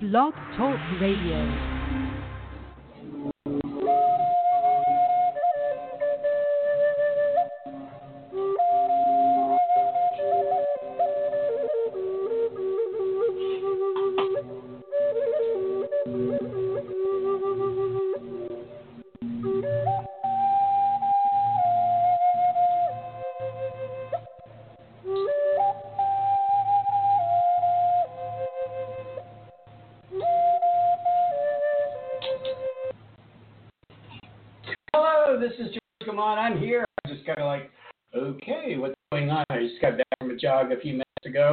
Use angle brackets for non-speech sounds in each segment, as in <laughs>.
Blog Talk Radio. A few minutes ago.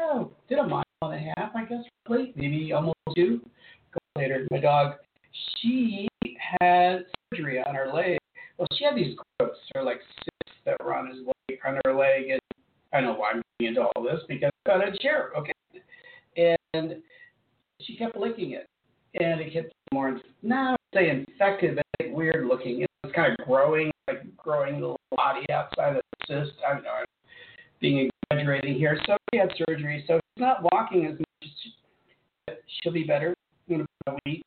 Oh, did a mile and a half, I guess, probably, maybe almost two. Later. My dog, she had surgery on her leg. Well, she had these growths, or like cysts that were on his leg, on her leg, and I know why I'm getting into all this because I got a chair, okay? And she kept licking it, and it kept more, not say infected, but like weird looking. It's kind of growing, like growing the body outside of the cyst. I don't know, I'm being exaggerating here. So she had surgery, so she's not walking as much. She, she'll be better in about a week.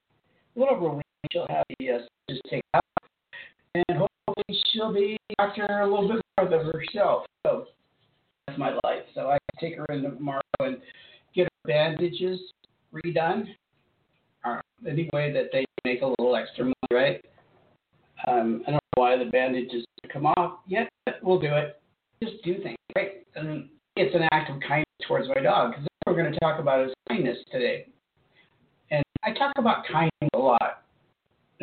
A little over a week, she'll have the uh, cyst taken out, and hopefully she'll be after a little bit more of herself. So that's my life. So I take her in tomorrow and get her bandages redone. Uh, any way that they make a little extra money, right? Um, I don't know why the bandages come off yet, but we'll do it. Just do things, right? And it's an act of kindness towards my dog because we're going to talk about is kindness today. And I talk about kindness a lot.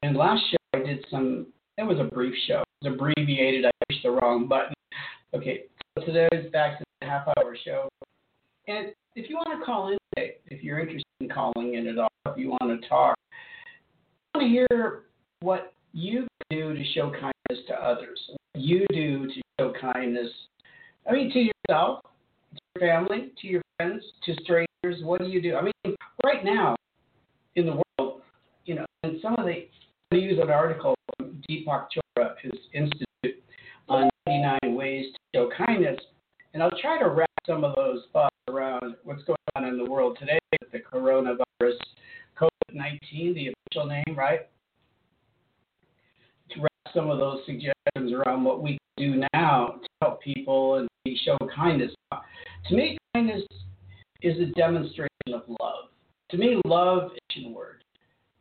And last show I did some. It was a brief show. It was abbreviated. I pushed the wrong button. Okay, so today is back to the half hour show. And if you want to call in today, if you're interested in calling in at all, if you want to talk, I want to hear what you do to show kindness to others. You do to show kindness, I mean, to yourself, to your family, to your friends, to strangers. What do you do? I mean, right now in the world, you know, and some of the, I use an article from Deepak Chopra, his institute, on 99 ways to show kindness. And I'll try to wrap some of those thoughts around what's going on in the world today with the coronavirus, COVID 19, the official name, right? Some of those suggestions around what we do now to help people and show kindness. To me, kindness is a demonstration of love. To me, love is a word.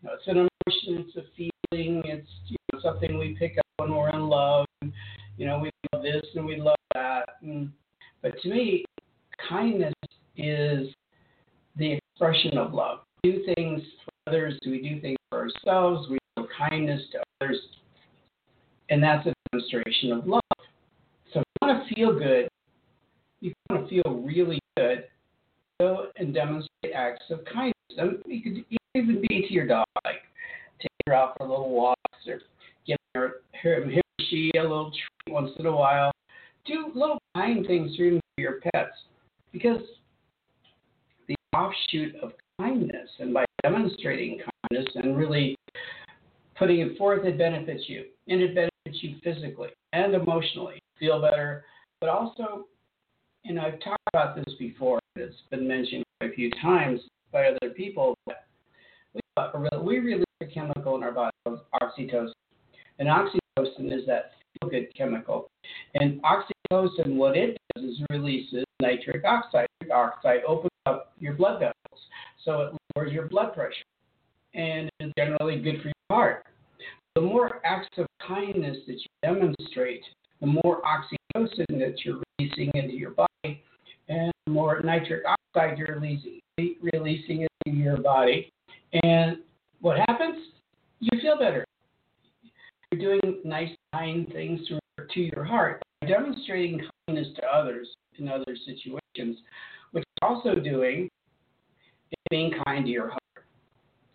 You know, it's an emotion, it's a feeling, it's you know, something we pick up when we're in love. You know, we love this and we love that. And, but to me, kindness is the expression of love. We do things for others, we do things for ourselves, we show kindness to others, and that's a demonstration of love. So if you want to feel good, you want to feel really good, go and demonstrate acts of kindness. And you could even be to your dog, like take her out for a little walks or give her, her, him or she a little treat once in a while. Do little kind things for your pets because the offshoot of kindness and by demonstrating kindness and really putting it forth, it benefits you. And it benefits you physically and emotionally. Feel better. But also, and I've talked about this before, it's been mentioned a few times by other people, but we, release a chemical in our body called oxytocin. And oxytocin is that feel good chemical. And oxytocin, what it does is releases nitric oxide. Nitric oxide opens up your blood vessels, so it lowers your blood pressure, and is generally good for your heart. The more acts of kindness that you demonstrate, the more oxytocin that you're releasing into your body, and the more nitric oxide you're releasing, releasing into your body. And what happens? You feel better. You're doing nice, kind things to, to your heart. By demonstrating kindness to others in other situations, what you're also doing is being kind to your heart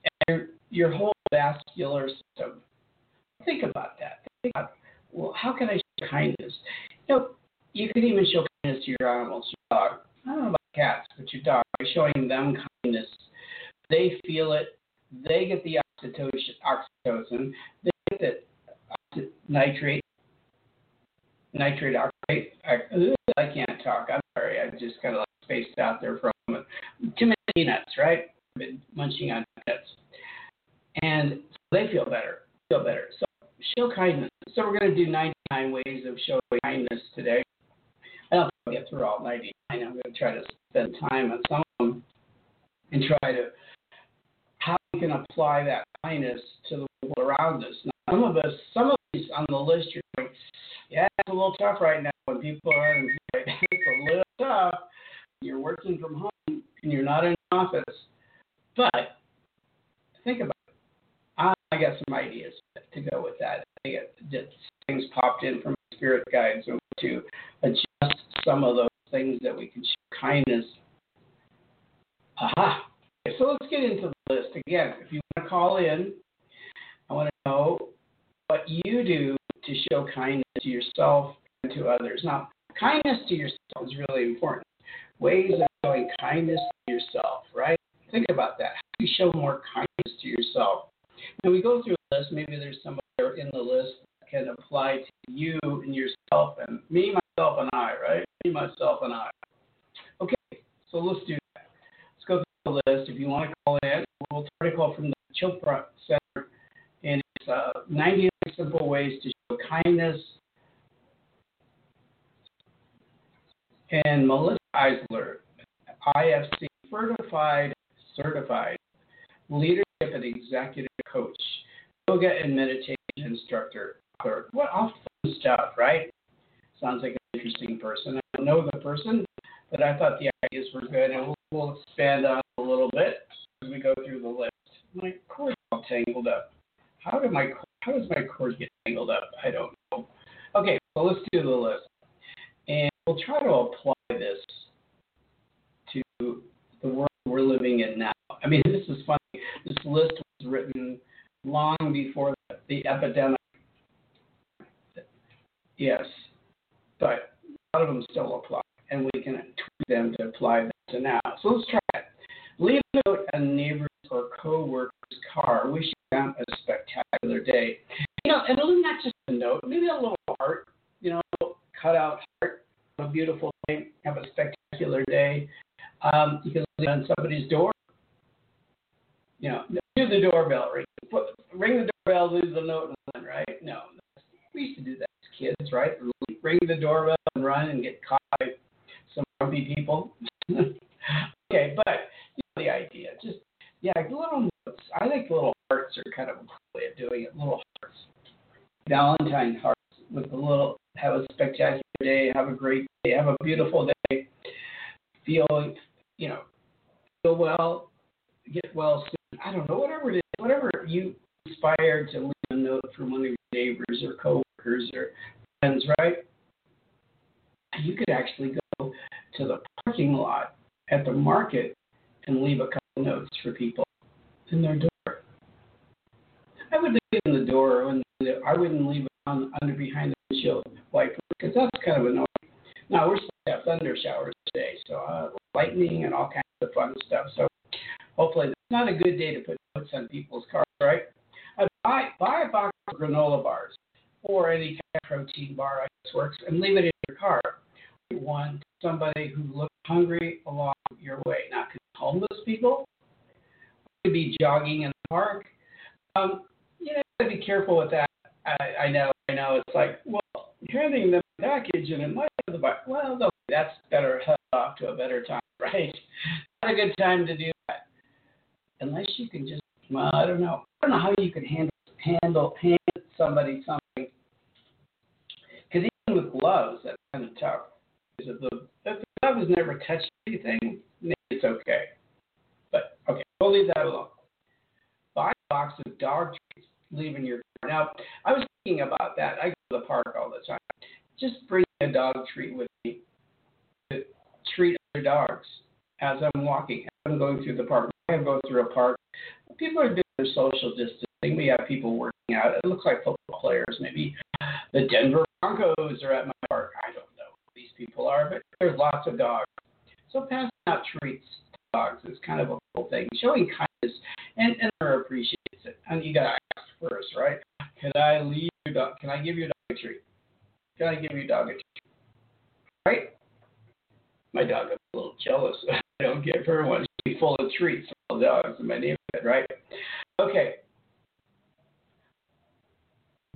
and your, your whole vascular system. Think about that. Think about, well, how can I show kindness? You know, you can even show kindness to your animals, your dog. I don't know cats, but your dog, by showing them kindness, they feel it. They get the oxytocin. oxytocin they get the nitrate, nitrate oxide. I, can't talk. I'm sorry. I just kind of like spaced out there from it. Too many peanuts, right? I've been munching on nuts, and they feel better, feel better. So show kindness. So we're going to do 99 ways of showing kindness today. Think I'll get through all 99. I'm going to try to spend time on some of them and try to how we can apply that kindness to the world around us. Now, some of us, some of these on the list, you're like, yeah, it's a little tough right now when people are unemployed. <laughs> it's a little tough. You're working from home and you're not in office. But think about it. I got some ideas to go with that. I get things popped in from spirit guides to adjust some of those things that we can show kindness. Aha. So let's get into the list again. If you want to call in, I want to know what you do to show kindness to yourself and to others. Now, kindness to yourself is really important. Ways of showing kindness to yourself, right? Think about that. How do you show more kindness to yourself? Now, we go through a list. Maybe there's somebody in the list that can apply to you and yourself and me, myself, and I, right? Me, myself, and I. Okay, so let's do that. Let's go through the list. If you want to call in, we'll try to call from the Chopra Center, and it's uh, 99 simple ways to show kindness. And Melissa Eisler, IFC certified certified leadership and executive coach, yoga and meditation instructor. What fun stuff, right? Sounds like an interesting person. I don't know the person, but I thought the ideas were good, and we'll, we'll expand on a little bit as we go through the list. My cord's all tangled up. How did my how does my cord get tangled up? I don't know. Okay, so let's do the list, and we'll try to apply this to the world we're living in now. I mean, <laughs> this is funny. This list was written long before the, epidemic. Yes, but a lot of them still apply, and we can tweak them to apply them to now. So let's try. Leave a note on a neighbor's or co-worker's car wishing them a spectacular day. You know, and not just a note, maybe a little heart, you know, cut out heart, a beautiful day, have a spectacular day. Um, you can leave on somebody's door. You know, do the doorbell, ring, put, ring the doorbell, leave the note, and run, right? No, we used to do that as kids, right? Ring the doorbell and run and get caught by some grumpy people. <laughs> okay, but you know the idea. Just yeah, little notes. I think little hearts are kind of a way of doing it. Little hearts. Valentine hearts with a little have a spectacular day, have a great day, have a beautiful day, feel you know, feel well, get well soon. I don't know, whatever it is, whatever you inspired to leave a note from one of your neighbors or coworkers or friends, right? You could actually go to the parking lot at the market and leave a couple notes for people in their door. I would leave it in the door, and I wouldn't leave it on under behind the windshield wiper because that's kind of annoying. Now we're supposed to have thunder showers today, so uh, lightning and all kinds of fun stuff. So hopefully, it's not a good day to put notes on people's cars, right? Uh, buy buy a box of granola bars or any kind of protein bar, I guess works, and leave it in your car. You want somebody who looks hungry along your way. Now, homeless people could be jogging in the park. Um, you know, be careful with that. I, I know, I know. It's like, well, handing them a package and it might have the bike. Well, that's better head off to a better time, <laughs> right? Not a good time to do that, unless you can just. Well, I don't know. I don't know how you can handle handle hand somebody something. Because even with gloves, that's kind of tough. Because if the glove has never touched anything, maybe it's okay. But okay, we'll leave that alone. Buy a box of dog treats, leave in your car. Now, I was thinking about that. I go to the park all the time. Just bring a dog treat with me to treat other dogs as I'm walking, as I'm going through the park. I go through a park. People are doing their social distancing. We have people working out. It looks like football players. Maybe the Denver Broncos are at my park. I don't know these people are, but there's lots of dogs. So passing out treats to dogs is kind of a cool thing. Showing kindness and, and appreciates it. And you gotta ask first, right? Can I leave your dog? Can I give you a dog a treat? Can I give you a dog a treat? Right? My dog is a little jealous. <laughs> I don't give her one. She'll full of treats all dogs in my neighborhood, right? Okay.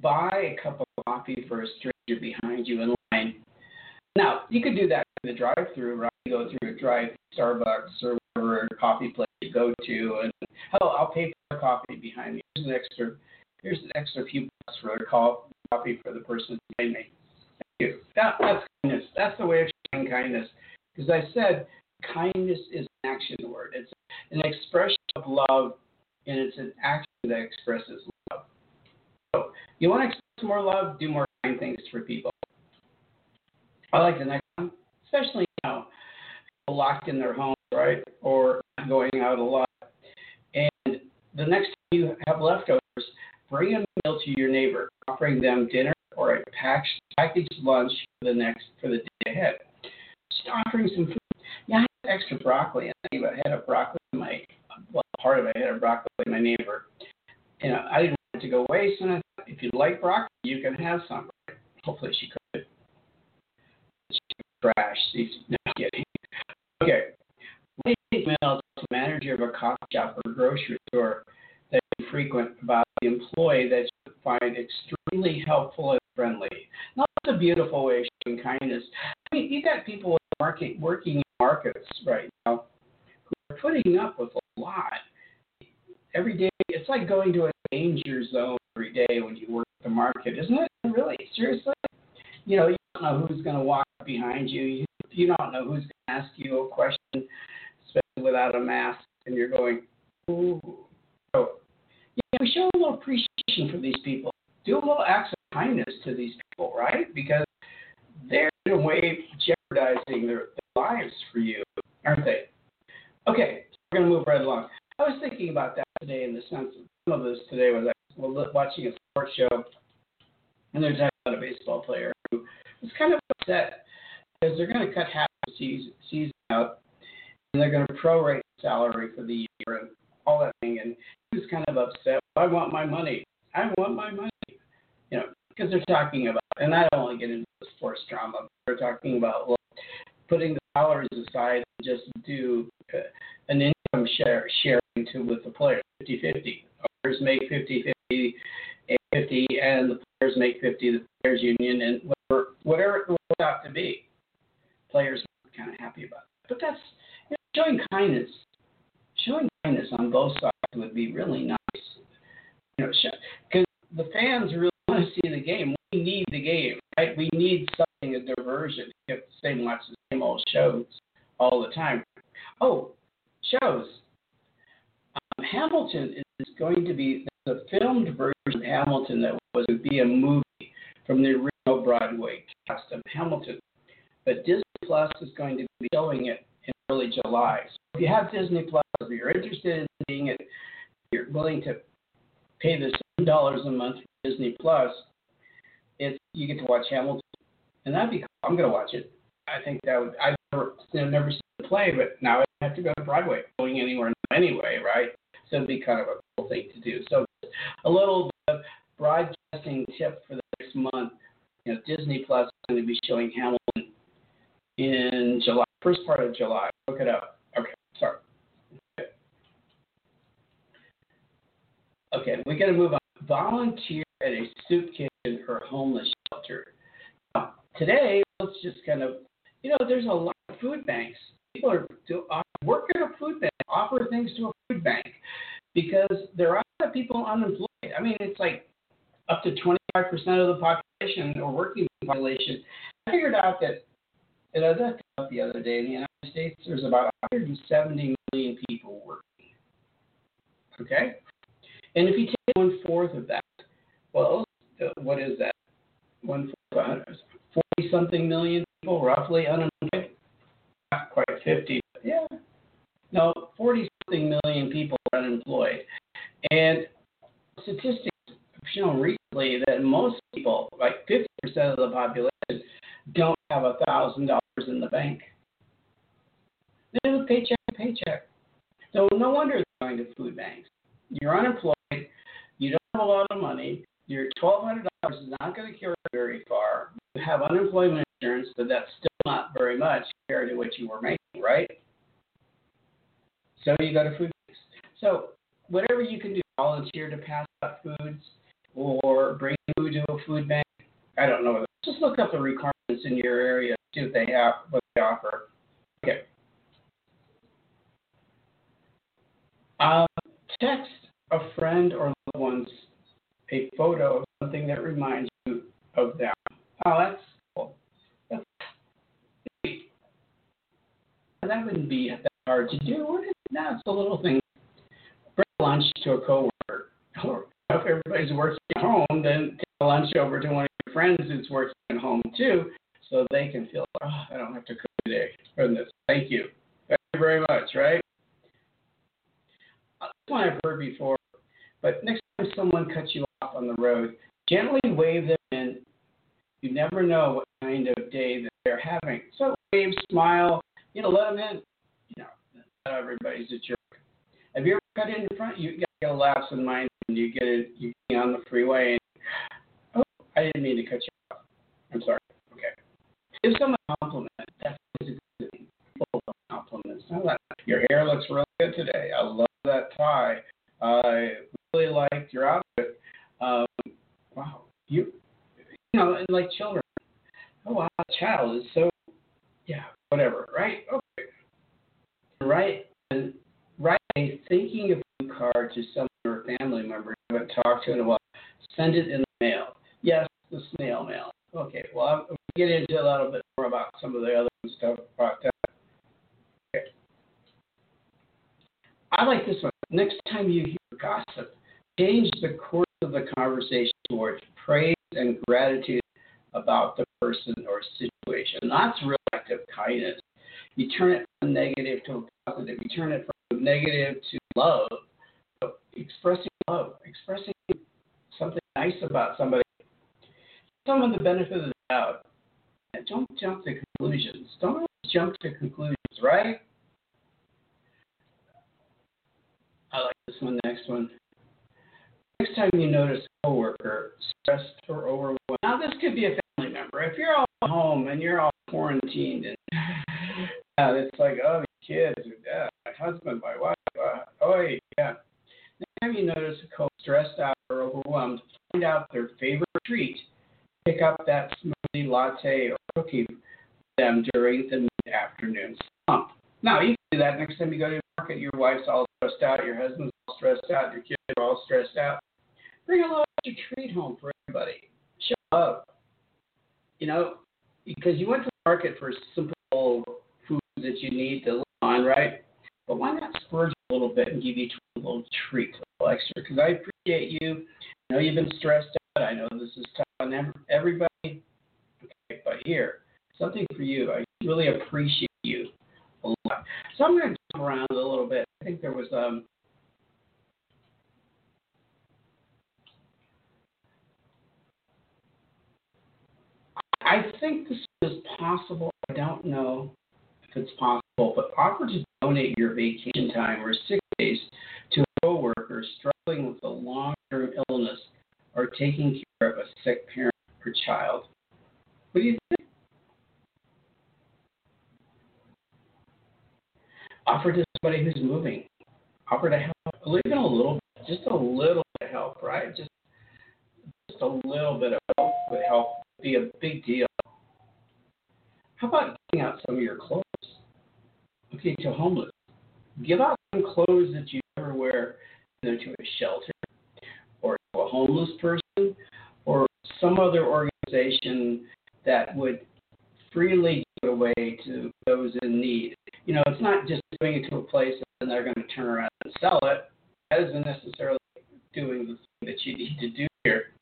Buy a cup of coffee for a stranger behind you line. Now, you could do that in the drive-through, right? You go through a drive Starbucks or whatever coffee place you go to, and oh, I'll pay for the coffee behind me. Here's an extra, here's an extra few bucks for the coffee for the person behind me. Thank you. That, that's kindness. That's the way of showing kindness. Because I said kindness is an action word. It's an expression of love, and it's an action that expresses love. So, you want to express more love? Do more kind things for people. I like the next one, especially now, people locked in their homes, right, or going out a lot. And the next time you have leftovers, bring a meal to your neighbor, offering them dinner or a packaged lunch for the next for the day ahead. Just offering some food. Yeah, I had extra broccoli. I had a head of broccoli in my well, part of it. I had a broccoli in my neighbor. You know, I didn't want it to go waste. And I thought, if you like broccoli, you can have some. Hopefully, she could. Trash. She's <laughs> not kidding. Okay. Email to the manager of a coffee shop or grocery store that you frequent about the employee that you find extremely helpful and friendly. That's a beautiful way of showing kindness. I mean, you got people market, working in markets right now who are putting up with a lot. Every day, it's like going to a danger zone every day when you work the market, isn't it? Really, seriously? You know, you don't know who's going to walk behind you. You, you don't know who's going to ask you a question, especially without a mask, and you're going, ooh. So, yeah, we show a little appreciation for these people. Do a little acts of kindness to these people, right? Because they're in a way jeopardizing their, their lives for you, aren't they? Okay, so we're going to move right along. I was thinking about that today in the sense of some of this today was I was watching a sports show, and there's a baseball player who was upset because they're going to cut half the season, season out, and they're going to prorate salary for the year and all that thing. And he was kind of upset. I want my money. I want my money. You know, because they're talking about, and I don't want to get into the sports drama. They're talking about well, putting the salaries aside and just do uh, an income share sharing to with the players, 50-50. Players make 50-50, 50, and the players make 50. The players union and whatever whatever it works out to be. Players are kind of happy about it. But that's you know, showing kindness. Showing kindness on both sides would be really nice. You know, because the fans really want to see the game. We need the game, right? We need something a diversion. You have to same watch the same old shows all the time. Oh, shows. Um, Hamilton is going to be the filmed version of Hamilton that was to be a movie from the original Broadway cast of Hamilton. But Disney Plus is going to be showing it in early July. So if you have Disney Plus, if you're interested in seeing it, you're willing to pay the seven dollars a month for Disney Plus, it's you get to watch Hamilton, and that'd be. Cool. I'm gonna watch it. I think that would. I've never, I've never seen the play, but now I have to go to Broadway, going anywhere anyway, right? So it'd be kind of a cool thing to do. So a little broadcasting tip for the next month. You know, Disney Plus is going to be showing Hamilton in July, first part of July. Look it up. Okay, sorry. Okay, we're going to move on. Volunteer at a soup kitchen or homeless shelter. Now, today, let's just kind of, you know, there's a lot of food banks. People are do, uh, work at a food bank, offer things to a food bank because there are a lot of people unemployed. I mean, it's like up to 25% of the population or working population. I figured out that, and I looked up the other day in the United States, there's about 170 million people working. Okay? And if you take one fourth of that, well, what is that? One fourth, 40 something million people roughly unemployed? Not quite 50, but yeah. No, 40 something million people are unemployed. And statistics shown recently that most people, like 50% of the population, don't have a thousand dollars in the bank. They live paycheck to paycheck. So no wonder they're going to food banks. You're unemployed. You don't have a lot of money. Your $1,200 is not going to carry very far. You have unemployment insurance, but that's still not very much compared to what you were making, right? So you go to food banks. So whatever you can do, volunteer to pass out foods or bring food to a food bank. I don't know. Just look up the requirements in your area, see what they have, what they offer. Okay. Um, text a friend or loved ones a photo of something that reminds you of them. Oh, that's cool. That's that wouldn't be that hard to do, would it? It's a little thing. Lunch to a coworker. Or if everybody's working at home, then take lunch over to one of your friends who's working at home too, so they can feel, oh, I don't have to cook today. Goodness, thank you. Thank you very much, right? That's one I've heard before. But next time someone cuts you off on the road, gently wave them in. You never know what kind of day that they're having. So wave, smile, you know, let them in. You know, not everybody's a jerk. Have you ever cut in front? You get a lapse in mind, and you get it. You get on the freeway, and oh, I didn't mean to cut you off. I'm sorry. Okay. Give someone a compliment. That's a good thing. Full of compliments. Your hair looks really good today. I love that tie. I really liked your outfit. Um, wow, you, you know, and like children. Oh wow, child is so, yeah, whatever, right? Okay. Right, and a thinking of you card to someone or family member you haven't talked to in a while. Send it in the mail. Yes, the snail mail. Okay, well, I'm, we'll get into a little bit more about some of the other stuff. Okay. I like this one. Next time you hear gossip, change the course of the conversation towards praise and gratitude about the person or situation. That's real act of kindness. You turn it from negative to positive. You turn it from negative to love. Expressing love, expressing something nice about somebody. Someone the benefit of the doubt. And don't jump to conclusions. Don't jump to conclusions, right? I like this one, next one. Next time you notice a coworker stressed or overwhelmed, now this could be a family member. If you're all home and you're all quarantined and <laughs> uh, it's like, oh, the or dad, my husband, my wife, uh, oh, yeah. Next time you notice a coworker stressed out or overwhelmed, find out their favorite treat. Pick up that smoothie, latte, or cookie for them during the mid-afternoon slump. Now, you can do that next time you go to the market. Your wife's all stressed out, your husband's all stressed out, your kids are all stressed out. Bring a little extra treat home for everybody. Show up. You know, because you went to the market for simple foods that you need to live on, right? But why not splurge a little bit and give each one a little treat, a little extra? Because I appreciate you. I know you've been stressed out. I know this is tough on everybody. Okay, but here, something for you. I really appreciate you a lot. So I'm going to jump around a little bit. I think there was um, I think this is possible. I don't know if it's possible, but offer to donate your vacation time or sick days to a coworker struggling with a long-term illness or taking care of a sick parent or child. What do you think? Offer to somebody who's moving. Offer to help, even a little, just a little bit of help, right? Just, just a little bit of help would help be a big deal. How about giving out some of your clothes? To homeless. Give out some clothes that you never wear either to a shelter or to a homeless person or some other organization that would freely give away to those in need. You know, it's not just giving it to a place and they're going to turn around and sell it. That isn't necessarily doing the thing that you need to do here.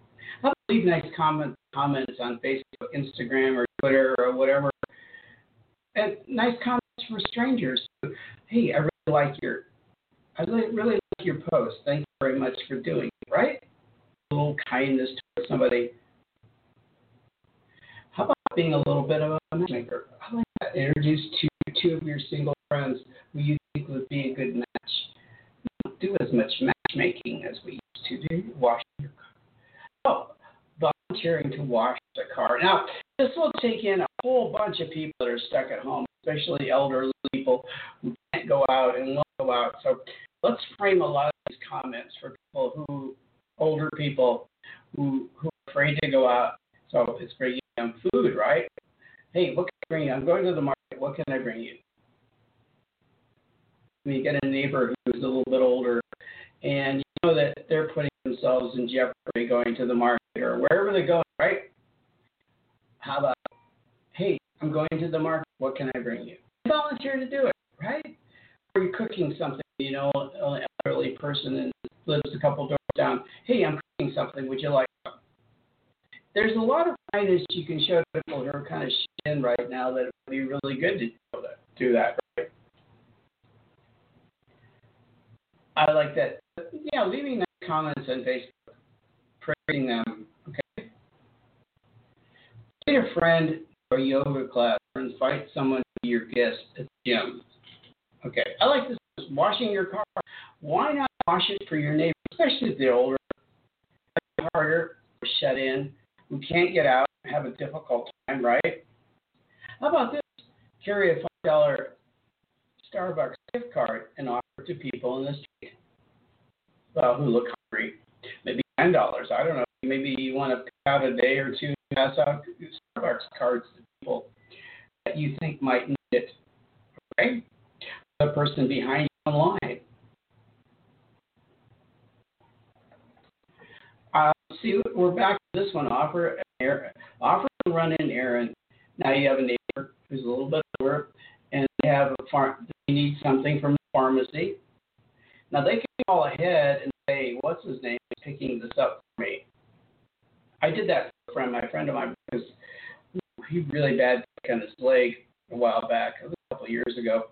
About leave nice comments comments on Facebook, Instagram, or Twitter, or whatever, nice comments from strangers. Hey, I really like your, I really, really like your post. Thank you very much for doing it. Right? A little kindness to somebody. How about being a little bit of a matchmaker? I like that. Introduce two two of your single friends who you think would be a good match. don't do as much matchmaking as we used to do. Wash your car. Oh, volunteering to wash the car. Now, this will take in a whole bunch of people that are stuck at home, especially elderly people who can't go out and won't go out. So let's frame a lot of these comments for people who, older people who, who are afraid to go out. So it's bringing them food, right? Hey, what can I bring you? I'm going to the market. What can I bring you? When you get a neighbor who's a little bit older and you know that they're putting themselves in jeopardy going to the market or wherever they go, right? How about, hey, I'm going to the market. What can I bring you? Volunteer to do it, right? Or you're cooking something, you know, an elderly person and lives a couple doors down. Hey, I'm cooking something. Would you like some? There's a lot of kindness you can show people who are kind of in right now that it would be really good to do that, right? I like that. Yeah, leaving comments on Facebook, praising them. Get a friend or yoga class or invite someone to be your guest at the gym. Okay. I like this. Washing your car. Why not wash it for your neighbor, especially if they're older, harder, or shut in, who can't get out, and have a difficult time, right? How about this? Carry a five dollar Starbucks gift card and offer it to people in the street uh, who look hungry. Maybe ten dollars. I don't know. Maybe you want to pick out a day or two pass out Starbucks cards to people that you think might need it. Okay? The person behind you online. Uh, see, we're back to this one. Offer, offer and run an errand. Now you have a neighbor who's a little bit older, and they have a farm. They need something from the pharmacy. Now they can call ahead and say, "What's his name picking this up for me?" I did that for a friend, my friend of mine, because he really bad on his leg a while back, a couple of years ago,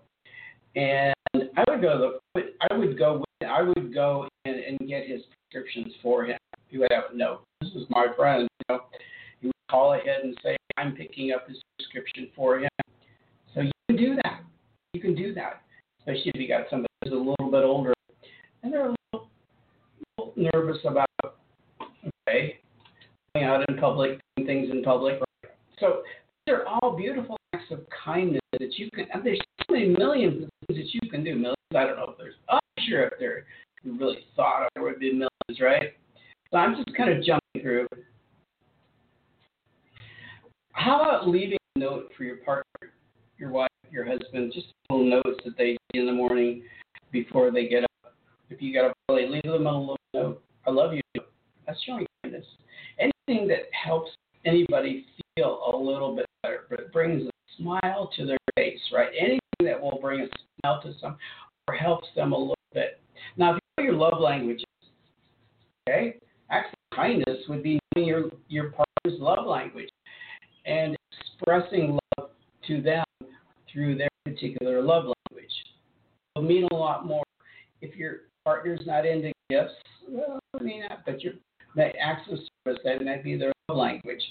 and I would go to the, I would go, I would go and, and get his prescriptions for him. He would have no, this is my friend, you know. He would call ahead and say, I'm picking up his prescription for him. So you can do that. You can do that, especially if you got somebody who's a little bit older and they're a little, little nervous about, okay, going out in public, doing things in public. So these are all beautiful acts of kindness that you can. And there's so many millions of things that you can do. Millions. I don't know if there's. I'm sure if there you really thought there would be millions, right? So I'm just kind of jumping through. How about leaving a note for your partner, your wife, your husband, just little notes that they see in the morning before they get up. If you got a really leave them a little note. I love you. That's showing kindness. Anything that helps anybody feel a little bit better, but brings a smile to their face, right? Anything that will bring a smile to some or helps them a little bit. Now, if you know your love languages, okay, acts of kindness would be knowing your your partner's love language and expressing love to them through their particular love language. It'll mean a lot more if your partner's not into gifts. Well, I mean, but your that service that might be their love language.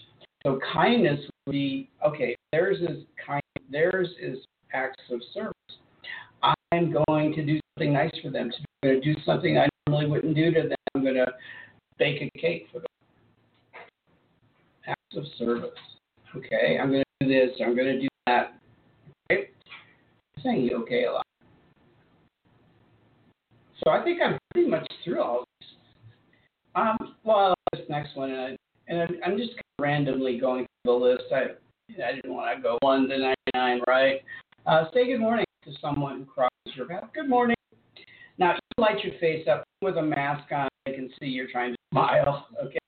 So kindness would be okay. Theirs is kind. Theirs is acts of service. I'm going to do something nice for them. I'm going to do something I normally wouldn't do to them. I'm going to bake a cake for them. Acts of service. Okay, I'm going to do this. I'm going to do that. I'm saying okay a lot. So I think I'm pretty much through all this. Um, well, this next one, and, I, and I'm just randomly going through the list. I I didn't want to go one to 99, right? Uh, say good morning to someone who crosses your path. Good morning. Now, you light your face up with a mask on. I can see you're trying to smile. <laughs> Okay.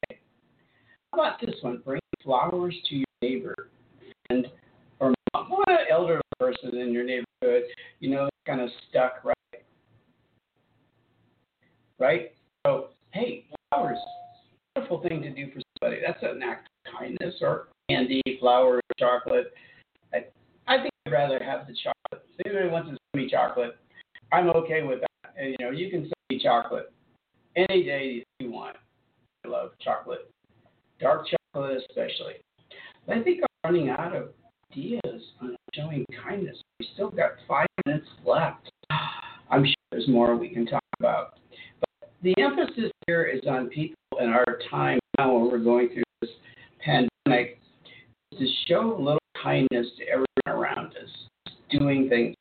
How about this one? Bring flowers to your neighbor, friend, or mom. What an elderly person in your neighborhood, you know, kind of stuck, right? Right? So, hey, flowers. Wonderful thing to do for somebody. That's an act of kindness or candy, flowers, chocolate. I, I think I'd rather have the chocolate. If anybody wants to send me chocolate, I'm okay with that. You know, you can send me chocolate any day you want. I love chocolate, dark chocolate especially. But I think I'm running out of ideas on showing kindness. We still got five minutes left. <sighs> I'm sure there's more we can talk about. But the emphasis here is on people in our time now when we're going through this pandemic to show a little kindness to everyone around us, doing things.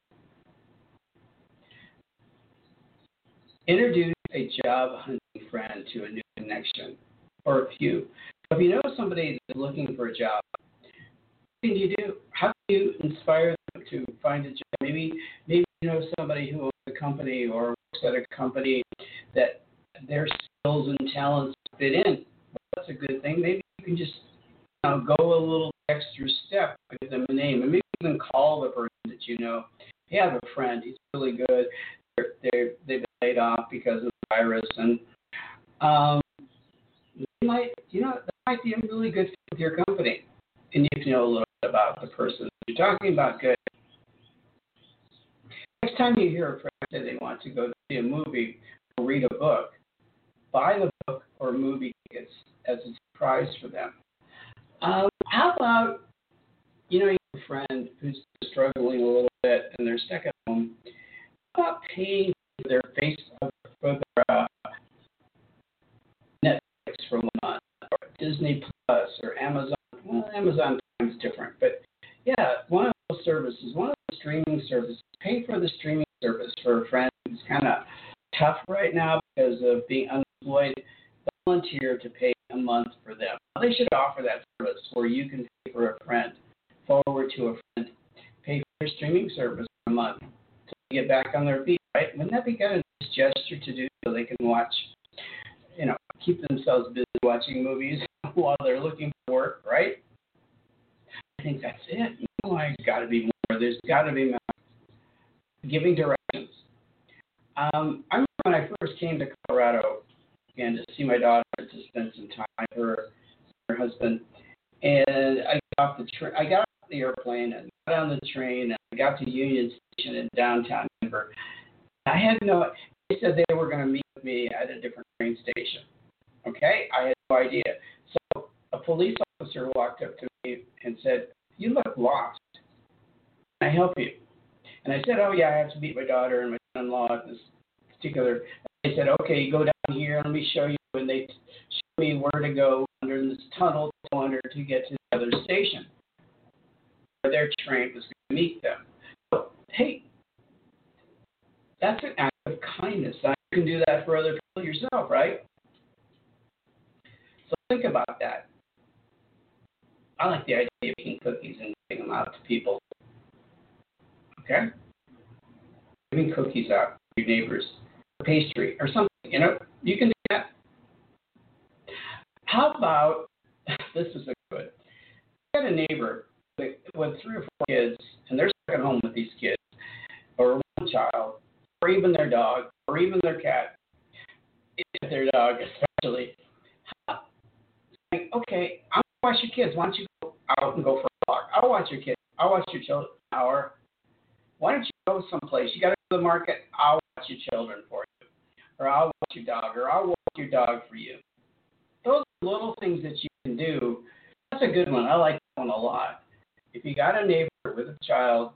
Introduce a job hunting friend to a new connection or a few. If you know somebody that's looking for a job, what can you do? How can you inspire them to find a job? Maybe maybe you know somebody who owns a company or works at a company that their skills and talents fit in. Well, that's a good thing. Maybe you can just you know, go a little extra step, give them a name, and maybe even call the person that you know. Hey, I have a friend. He's really good. They're, they're, they've been laid off because of the virus, and um, they might, you know, that might be a really good fit with your company, and you can know a little bit about the person you're talking about. Good. Next time you hear a friend say they want to go see a movie or read a book, buy the book or movie tickets as a surprise for them. Um, how about, you know, you have a friend who's struggling a little bit and they're stuck at home. How about paying for their Facebook for their uh, Netflix for one month or Disney Plus or Amazon? Well, Amazon Prime's different, but yeah, one of those services, one of the streaming services, pay for the streaming service for a friend who's kind of tough right now because of being unemployed. Volunteer to pay a month for them. They should offer that service where you can pay for a friend, forward to a friend, pay for their streaming service for a month to get back on their feet, right? Wouldn't that be kind of a gesture to do so they can watch, you know, keep themselves busy watching movies <laughs> while they're looking for work, right? I think that's it. No, I got to be more. There's got to be more. Giving directions. Um, I remember when I first came to Colorado and to see my daughter to spend some time with her, her husband. And I got off the train. I got off the airplane and got on the train and I got to Union Station in downtown Denver. I had no. They said they were going to meet me at a different train station. Okay, I had no idea. So a police officer walked up to me and said, "You look lost. Can I help you?" And I said, "Oh yeah, I have to meet my daughter and my son-in-law at this particular." They said, "Okay, go down here. Let me show you." And they show me where to go under this tunnel to under to get to the other station where their train was going to meet them. So, hey, that's an act of kindness. You can do that for other people yourself, right? So think about that. I like the idea of making cookies and giving them out to people. Okay? Giving cookies out to your neighbors, pastry, or something. You know, you can do that. How about <laughs> this is a good. I had a neighbor with, three or four kids, and they're stuck at home with these kids, or one child, or even their dog, or even their cat, their dog especially. Like, okay, gonna watch your kids. Why don't you go out and go for a walk? I'll watch your kids. I'll watch your children an hour. Why don't you go someplace? You got to go to the market. I'll watch your children for you, or I'll watch your dog, or I'll walk your dog for you. Those little things that you can do. That's a good one. I like that one a lot. If you got a neighbor with a child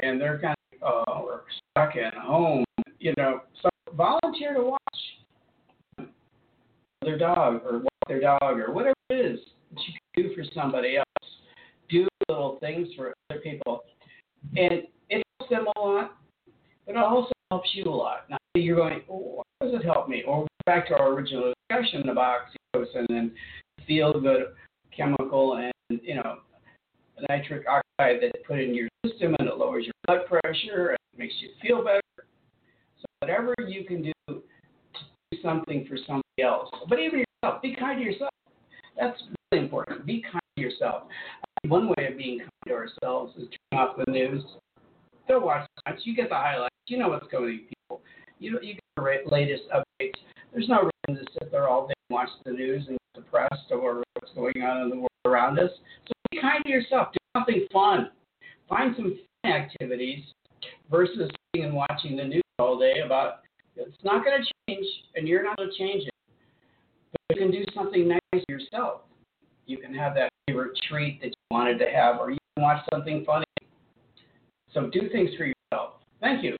and they're kind of uh, we're stuck at home, you know, so volunteer to watch their dog or walk their dog or whatever it is that you can do for somebody else. Do little things for other people, and it helps them a lot, but it also helps you a lot. Now you're going, oh, how does it help me? Or back to our original discussion about oxytocin and feel good chemical and you know nitric oxide that put in your system and it lowers your blood pressure and makes you feel better. So whatever you can do to do something for somebody else, but even yourself, be kind to yourself. That's really important. Be kind to yourself. One way of being kind to ourselves is turning off the news. Don't watch much. You get the highlights. You know what's going on. People. You you get the latest updates. There's no reason to sit there all day and watch the news and get depressed over what's going on in the world around us. So be kind to yourself. Do something fun. Find some fun activities versus sitting and watching the news all day about it's not going to change and you're not going to change it. But you can do something nice yourself. You can have that favorite treat that you wanted to have, or you can watch something funny. So do things for yourself. Thank you.